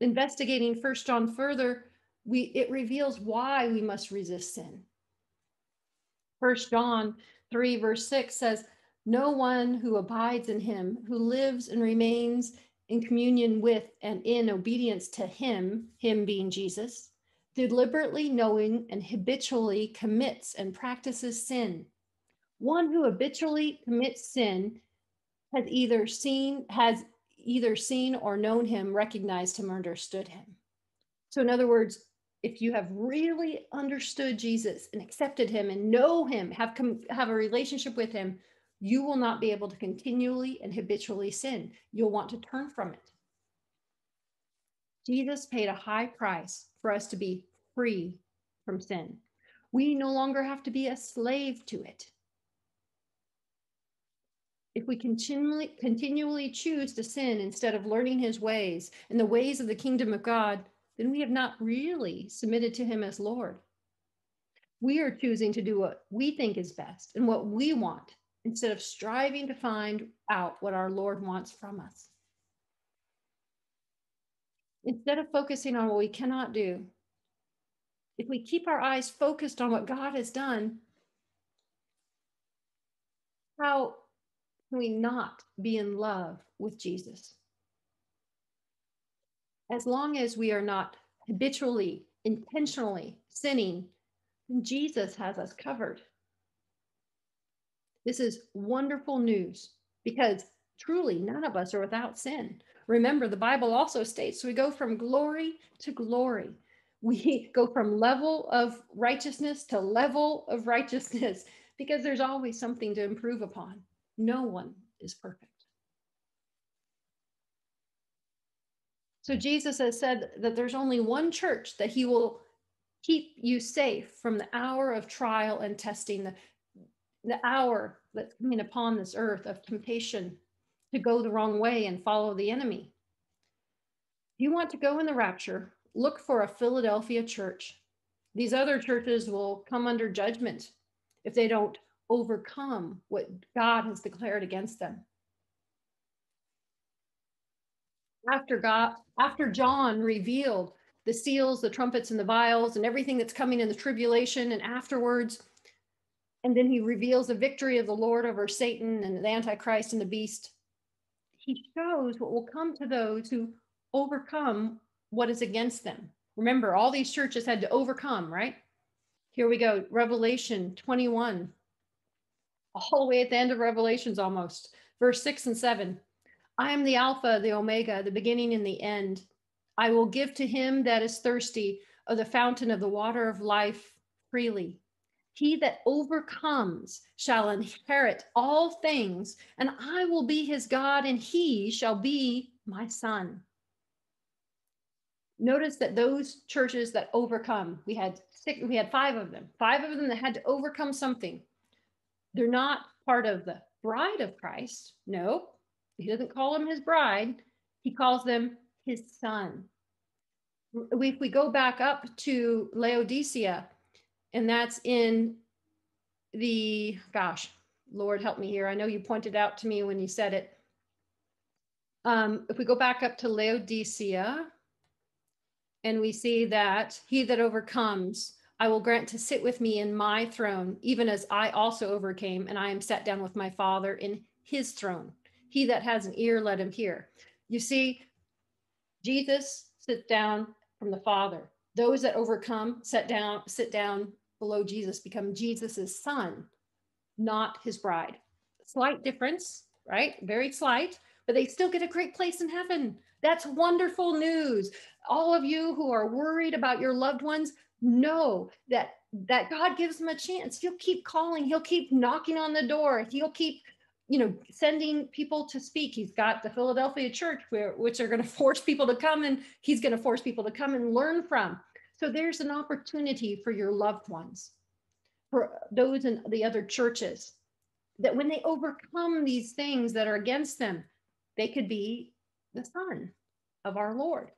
[SPEAKER 1] Investigating First John further, we it reveals why we must resist sin. First John 3, verse 6 says, No one who abides in him, who lives and remains in communion with and in obedience to him, him being Jesus, deliberately knowing and habitually commits and practices sin. One who habitually commits sin has either seen has either seen or known him, recognized him, or understood him. So, in other words, if you have really understood Jesus and accepted him and know him, have come have a relationship with him, you will not be able to continually and habitually sin. You'll want to turn from it. Jesus paid a high price for us to be free from sin. We no longer have to be a slave to it. If we continually continually choose to sin instead of learning his ways and the ways of the kingdom of God, then we have not really submitted to him as Lord. We are choosing to do what we think is best and what we want instead of striving to find out what our Lord wants from us. Instead of focusing on what we cannot do, if we keep our eyes focused on what God has done, how can we not be in love with Jesus? As long as we are not habitually, intentionally sinning, Jesus has us covered. This is wonderful news because truly none of us are without sin. Remember, the Bible also states we go from glory to glory. We go from level of righteousness to level of righteousness because there's always something to improve upon. No one is perfect. So Jesus has said that there's only one church that he will keep you safe from the hour of trial and testing, the, the hour that's coming upon this earth of temptation to go the wrong way and follow the enemy. If you want to go in the rapture, look for a Philadelphia church. These other churches will come under judgment if they don't overcome what God has declared against them. After God, after John revealed the seals, the trumpets, and the vials, and everything that's coming in the tribulation, and afterwards, and then he reveals the victory of the Lord over Satan and the Antichrist and the beast. He shows what will come to those who overcome what is against them. Remember, all these churches had to overcome, right? Here we go, Revelation 21, all the way at the end of Revelations almost, verse 6 and 7. I am the Alpha, the Omega, the beginning and the end. I will give to him that is thirsty of the fountain of the water of life freely. He that overcomes shall inherit all things, and I will be his God, and he shall be my son. Notice that those churches that overcome, we had six, we had five of them, five of them that had to overcome something. They're not part of the bride of Christ. No, he doesn't call them his bride, he calls them his son. If we go back up to Laodicea, and that's in the, gosh, Lord help me here. I know you pointed out to me when you said it. Um, if we go back up to Laodicea, and we see that he that overcomes, I will grant to sit with me in my throne, even as I also overcame, and I am set down with my Father in his throne. He that has an ear, let him hear. You see, Jesus sits down from the Father. Those that overcome sit down, sit down below Jesus, become Jesus's son, not his bride. Slight difference, right? Very slight, but they still get a great place in heaven. That's wonderful news. All of you who are worried about your loved ones, know that that God gives them a chance. He'll keep calling, he'll keep knocking on the door, he'll keep you know, sending people to speak. He's got the Philadelphia church where, which are going to force people to come and he's going to force people to come and learn from. So there's an opportunity for your loved ones, for those in the other churches, that when they overcome these things that are against them, they could be the son of our Lord.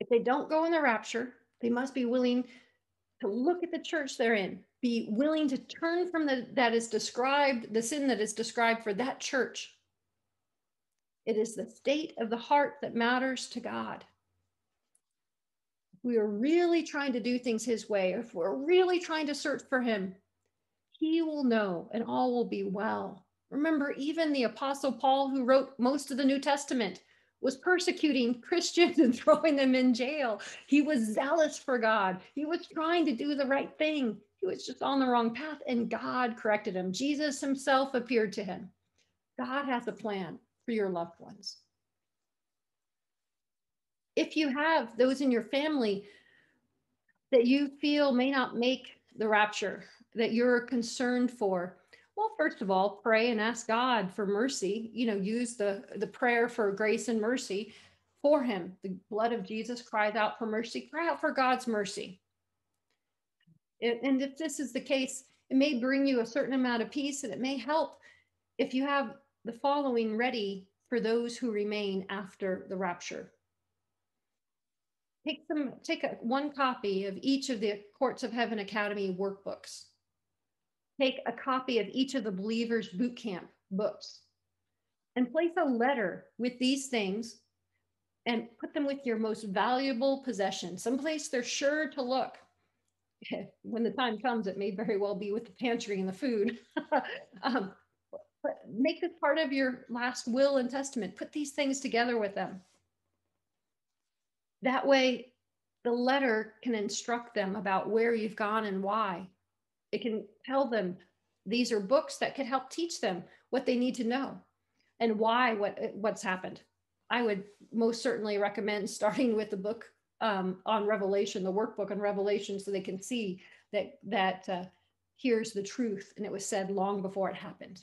[SPEAKER 1] If they don't go in the rapture, they must be willing to look at the church they're in, be willing to turn from the that is described, the sin that is described for that church. It is the state of the heart that matters to God. If we are really trying to do things His way, if we're really trying to search for Him, He will know and all will be well. Remember, even the Apostle Paul, who wrote most of the New Testament, was persecuting Christians and throwing them in jail. He was zealous for God. He was trying to do the right thing. He was just on the wrong path, and God corrected him. Jesus himself appeared to him. God has a plan for your loved ones. If you have those in your family that you feel may not make the rapture, that you're concerned for, well, first of all, pray and ask God for mercy. You know, use the, the prayer for grace and mercy for him. The blood of Jesus cries out for mercy. Cry out for God's mercy. And if this is the case, it may bring you a certain amount of peace and it may help if you have the following ready for those who remain after the rapture. take some take a, one copy of each of the courts of heaven academy workbooks take a copy of each of the believers boot camp books and place a letter with these things and put them with your most valuable possession someplace they're sure to look when the time comes it may very well be with the pantry and the food um, but make this part of your last will and testament put these things together with them that way, the letter can instruct them about where you've gone and why. It can tell them these are books that could help teach them what they need to know and why what what's happened. I would most certainly recommend starting with the book um, on Revelation, the workbook on Revelation, so they can see that that uh, here's the truth, and it was said long before it happened.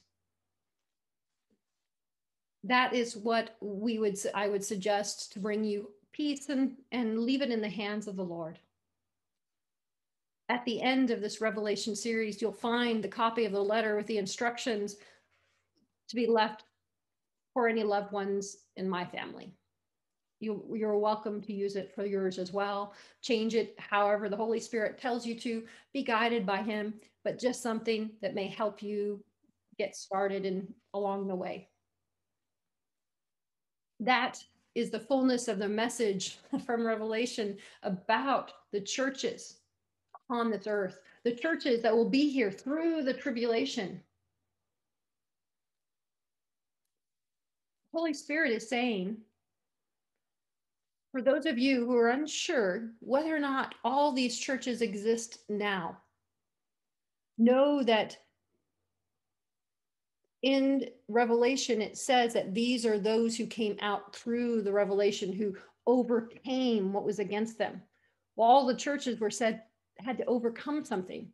[SPEAKER 1] That is what we would I would suggest to bring you peace and, and leave it in the hands of the Lord. At the end of this Revelation series, you'll find the copy of the letter with the instructions to be left for any loved ones in my family. You, you're welcome to use it for yours as well. Change it however the Holy Spirit tells you to. Be guided by Him, but just something that may help you get started and along the way. That is the fullness of the message from Revelation about the churches on this earth, the churches that will be here through the tribulation. Holy Spirit is saying, for those of you who are unsure whether or not all these churches exist now, know that in Revelation, it says that these are those who came out through the revelation who overcame what was against them. Well, all the churches were said had to overcome something.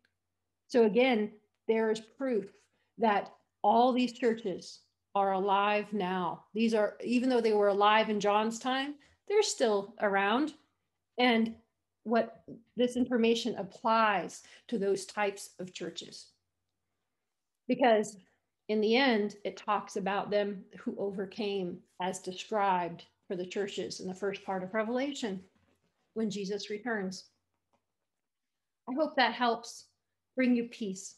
[SPEAKER 1] So again, there is proof that all these churches are alive now. These are, even though they were alive in John's time, they're still around. And what this information applies to those types of churches. Because in the end, it talks about them who overcame as described for the churches in the first part of Revelation when Jesus returns. I hope that helps bring you peace.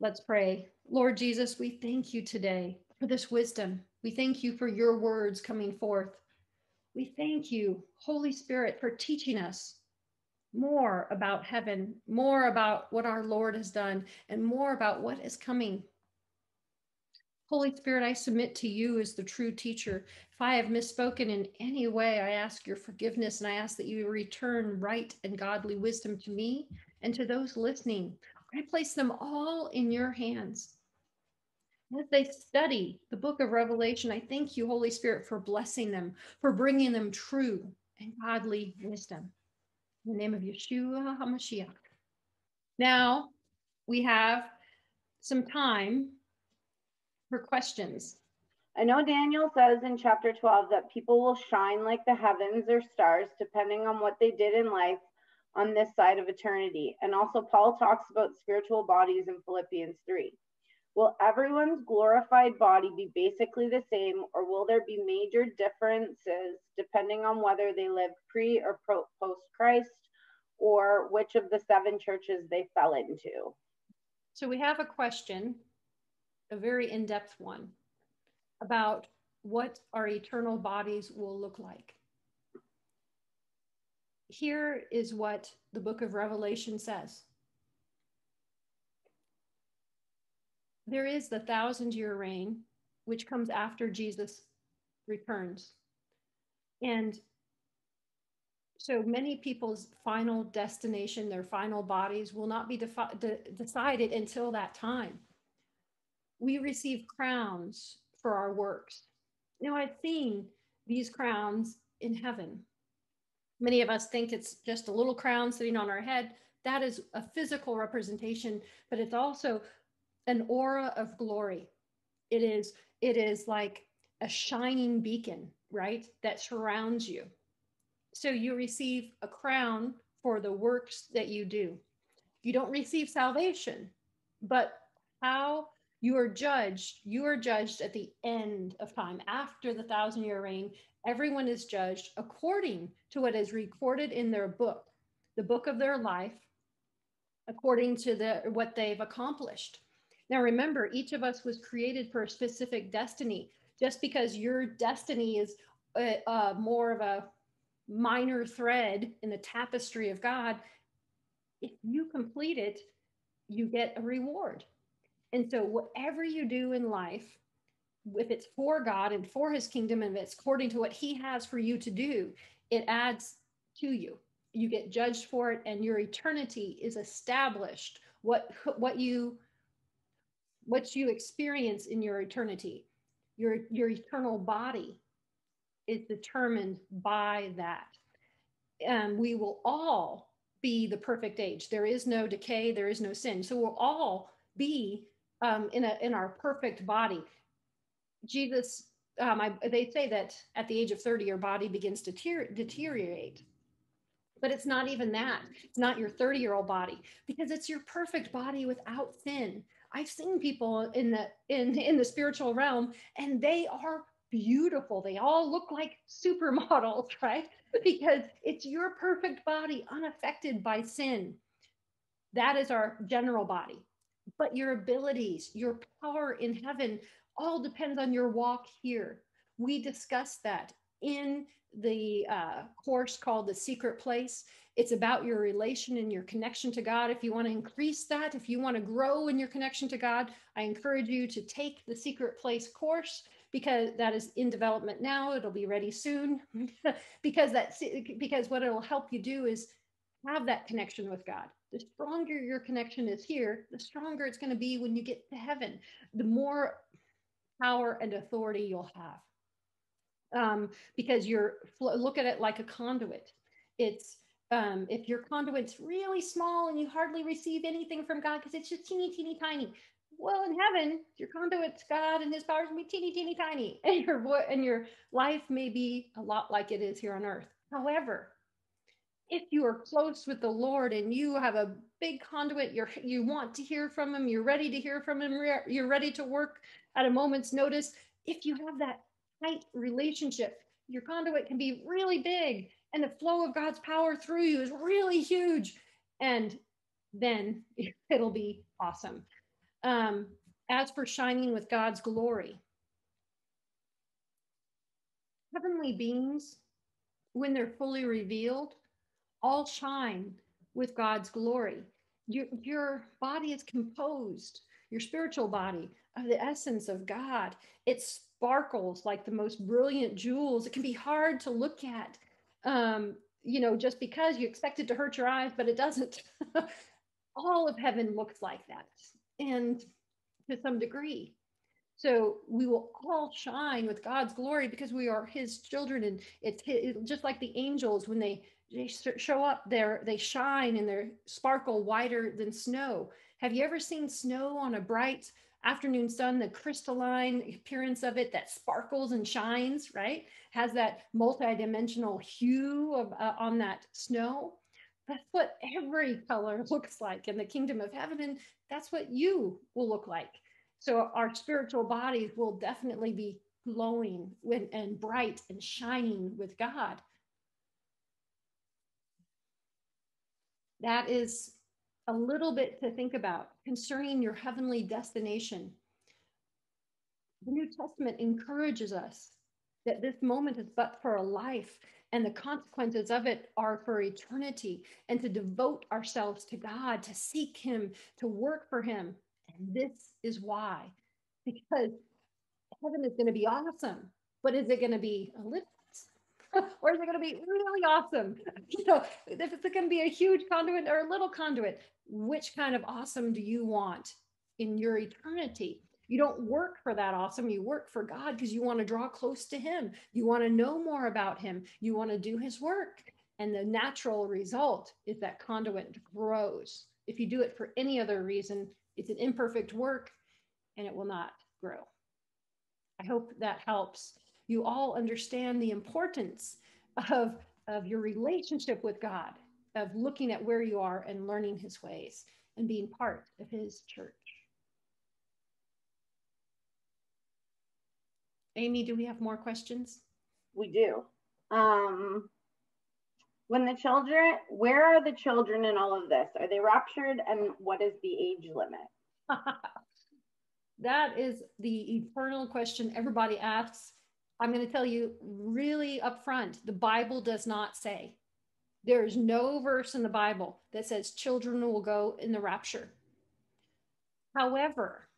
[SPEAKER 1] Let's pray. Lord Jesus, we thank you today for this wisdom. We thank you for your words coming forth. We thank you, Holy Spirit, for teaching us more about heaven, more about what our Lord has done, and more about what is coming Holy Spirit, I submit to you as the true teacher. If I have misspoken in any way, I ask your forgiveness and I ask that you return right and godly wisdom to me and to those listening. I place them all in your hands. As they study the book of Revelation, I thank you, Holy Spirit, for blessing them, for bringing them true and godly wisdom. In the name of Yeshua HaMashiach. Now we have some time for questions.
[SPEAKER 2] I know Daniel says in chapter 12 that people will shine like the heavens or stars depending on what they did in life on this side of eternity. And also, Paul talks about spiritual bodies in Philippians 3. Will everyone's glorified body be basically the same, or will there be major differences depending on whether they lived pre or post Christ, or which of the seven churches they fell into?
[SPEAKER 1] So, we have a question a very in-depth one about what our eternal bodies will look like. Here is what the book of Revelation says. There is the thousand year reign, which comes after Jesus returns. And so many people's final destination, their final bodies, will not be defi- de- decided until that time we receive crowns for our works. Now, I've seen these crowns in heaven. Many of us think it's just a little crown sitting on our head. That is a physical representation, but it's also an aura of glory. It is, it is like a shining beacon, right? That surrounds you. So you receive a crown for the works that you do. You don't receive salvation, but how You are judged. You are judged at the end of time, after the thousand year reign. Everyone is judged according to what is recorded in their book, the book of their life, according to the what they've accomplished. Now remember, each of us was created for a specific destiny. Just because your destiny is uh, uh, more of a minor thread in the tapestry of God, if you complete it, you get a reward. And so, whatever you do in life, if it's for God and for his kingdom and if it's according to what he has for you to do, it adds to you. You get judged for it and your eternity is established. What what you what you experience in your eternity, your your eternal body is determined by that. And we will all be the perfect age. There is no decay, there is no sin. So we'll all be um, in a in our perfect body. Jesus, um, I, they say that at the age of 30, your body begins to ter- deteriorate. But it's not even that. It's not your 30 year old body because it's your perfect body without sin. I've seen people in the in in the spiritual realm, and they are beautiful. They all look like supermodels, right? Because it's your perfect body, unaffected by sin. That is our general body. But your abilities, your power in heaven, all depends on your walk here. We discussed that in the uh, course called The Secret Place. It's about your relation and your connection to God. If you want to increase that, if you want to grow in your connection to God, I encourage you to take the Secret Place course because that is in development now. It'll be ready soon because that's because what it'll help you do is have that connection with God. The stronger your connection is here, the stronger it's going to be when you get to heaven. The more power and authority you'll have. Um, because you're look at it like a conduit. It's um, if your conduit's really small and you hardly receive anything from God because it's just teeny, teeny, tiny, well, in heaven, your conduit's God and his powers will be teeny, teeny, tiny. And your and your life may be a lot like it is here on earth. However, if you are close with the Lord and you have a big conduit, you're you want to hear from him, you're ready to hear from him, you're ready to work at a moment's notice. If you have that tight relationship, your conduit can be really big and the flow of God's power through you is really huge. And then it'll be awesome. Um, as for shining with God's glory, heavenly beings, when they're fully revealed, all shine with God's glory. Your, your body is composed, your spiritual body, of the essence of God. It sparkles like the most brilliant jewels. It can be hard to look at, um, you know, just because you expect it to hurt your eyes, but it doesn't. all of heaven looks like that and to some degree. So we will all shine with God's glory because we are His children, and it's, just like the angels when they they show up there, they shine and they sparkle whiter than snow. Have you ever seen snow on a bright afternoon sun, the crystalline appearance of it that sparkles and shines, right? Has that multi-dimensional hue of uh, on that snow. That's what every color looks like in the kingdom of heaven. And that's what you will look like. So our spiritual bodies will definitely be glowing and bright and shining with God. That is a little bit to think about concerning your heavenly destination. The New Testament encourages us that this moment is but for a life and the consequences of it are for eternity and to devote ourselves to God, to seek Him, to work for Him. And this is why, because heaven is going to be awesome, but is it going to be a little? or is it going to be really awesome? You know, if it's going to be a huge conduit or a little conduit, which kind of awesome do you want in your eternity? You don't work for that awesome. You work for God because you want to draw close to Him. You want to know more about Him. You want to do His work. And the natural result is that conduit grows. If you do it for any other reason, it's an imperfect work and it will not grow. I hope that helps you all understand the importance of, of your relationship with God, of looking at where you are and learning His ways and being part of His church. Amy, do we have more questions?
[SPEAKER 2] We do. Um, when the children, where are the children in all of this? Are they raptured and what is the age limit?
[SPEAKER 1] that is the eternal question everybody asks. I'm going to tell you really upfront the Bible does not say. There is no verse in the Bible that says children will go in the rapture. However,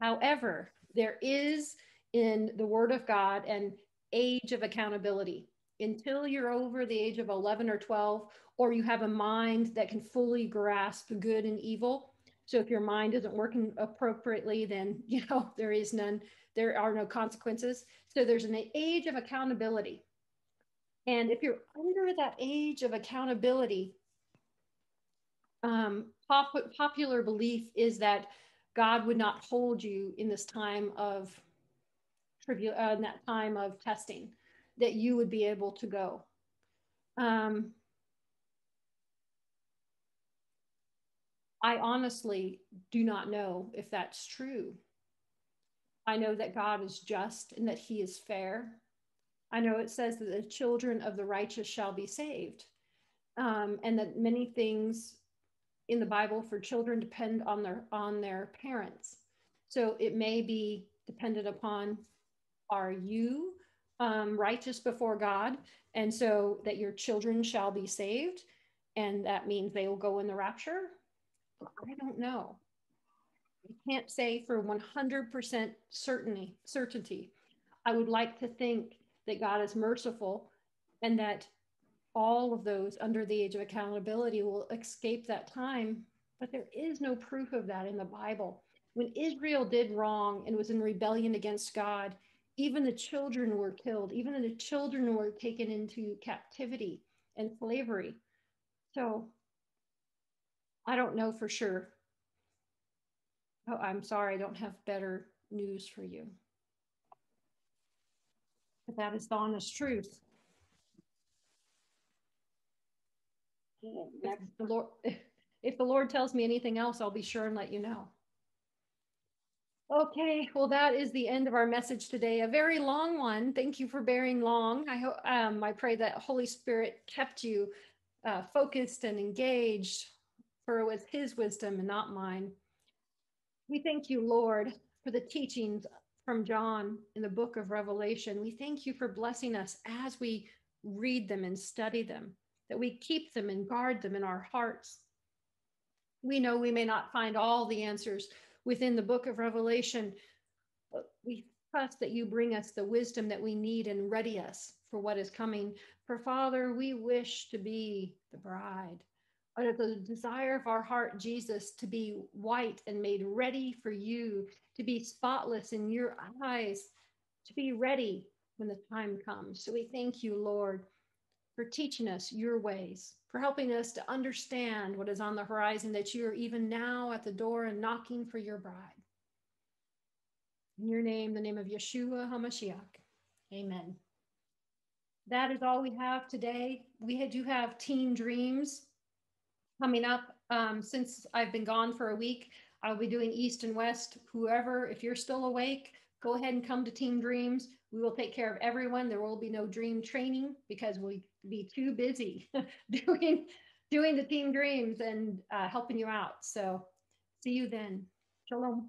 [SPEAKER 1] however, there is in the Word of God an age of accountability. Until you're over the age of 11 or 12, or you have a mind that can fully grasp good and evil. So if your mind isn't working appropriately, then you know there is none, there are no consequences. So there's an age of accountability. And if you're under that age of accountability, um, pop- popular belief is that God would not hold you in this time of tribute, uh, in that time of testing, that you would be able to go. Um, I honestly do not know if that's true. I know that God is just and that he is fair. I know it says that the children of the righteous shall be saved, um, and that many things in the Bible for children depend on their on their parents. So it may be dependent upon are you um, righteous before God, and so that your children shall be saved, and that means they will go in the rapture. I don't know. I can't say for 100% certainty. Certainty. I would like to think that God is merciful and that all of those under the age of accountability will escape that time. But there is no proof of that in the Bible. When Israel did wrong and was in rebellion against God, even the children were killed, even the children were taken into captivity and slavery. So I don't know for sure. Oh, I'm sorry, I don't have better news for you. But that is the honest truth. If the Lord, if the Lord tells me anything else, I'll be sure and let you know. Okay, well, that is the end of our message today. A very long one. Thank you for bearing long. I hope um, I pray that Holy Spirit kept you uh, focused and engaged, for it was His wisdom and not mine. We thank you, Lord, for the teachings from John in the book of Revelation. We thank you for blessing us as we read them and study them that we keep them and guard them in our hearts. We know we may not find all the answers within the book of Revelation, but we trust that you bring us the wisdom that we need and ready us for what is coming. For Father, we wish to be the bride. Out of the desire of our heart, Jesus, to be white and made ready for you, to be spotless in your eyes, to be ready when the time comes. So we thank you, Lord, for teaching us your ways, for helping us to understand what is on the horizon, that you are even now at the door and knocking for your bride. In your name, the name of Yeshua HaMashiach. Amen. That is all we have today. We do have Team Dreams coming up. Um, since I've been gone for a week, I'll be doing East and West. Whoever, if you're still awake, go ahead and come to Team Dreams. We will take care of everyone. There will be no dream training because we'll be too busy doing doing the team dreams and uh, helping you out. So see you then. Shalom.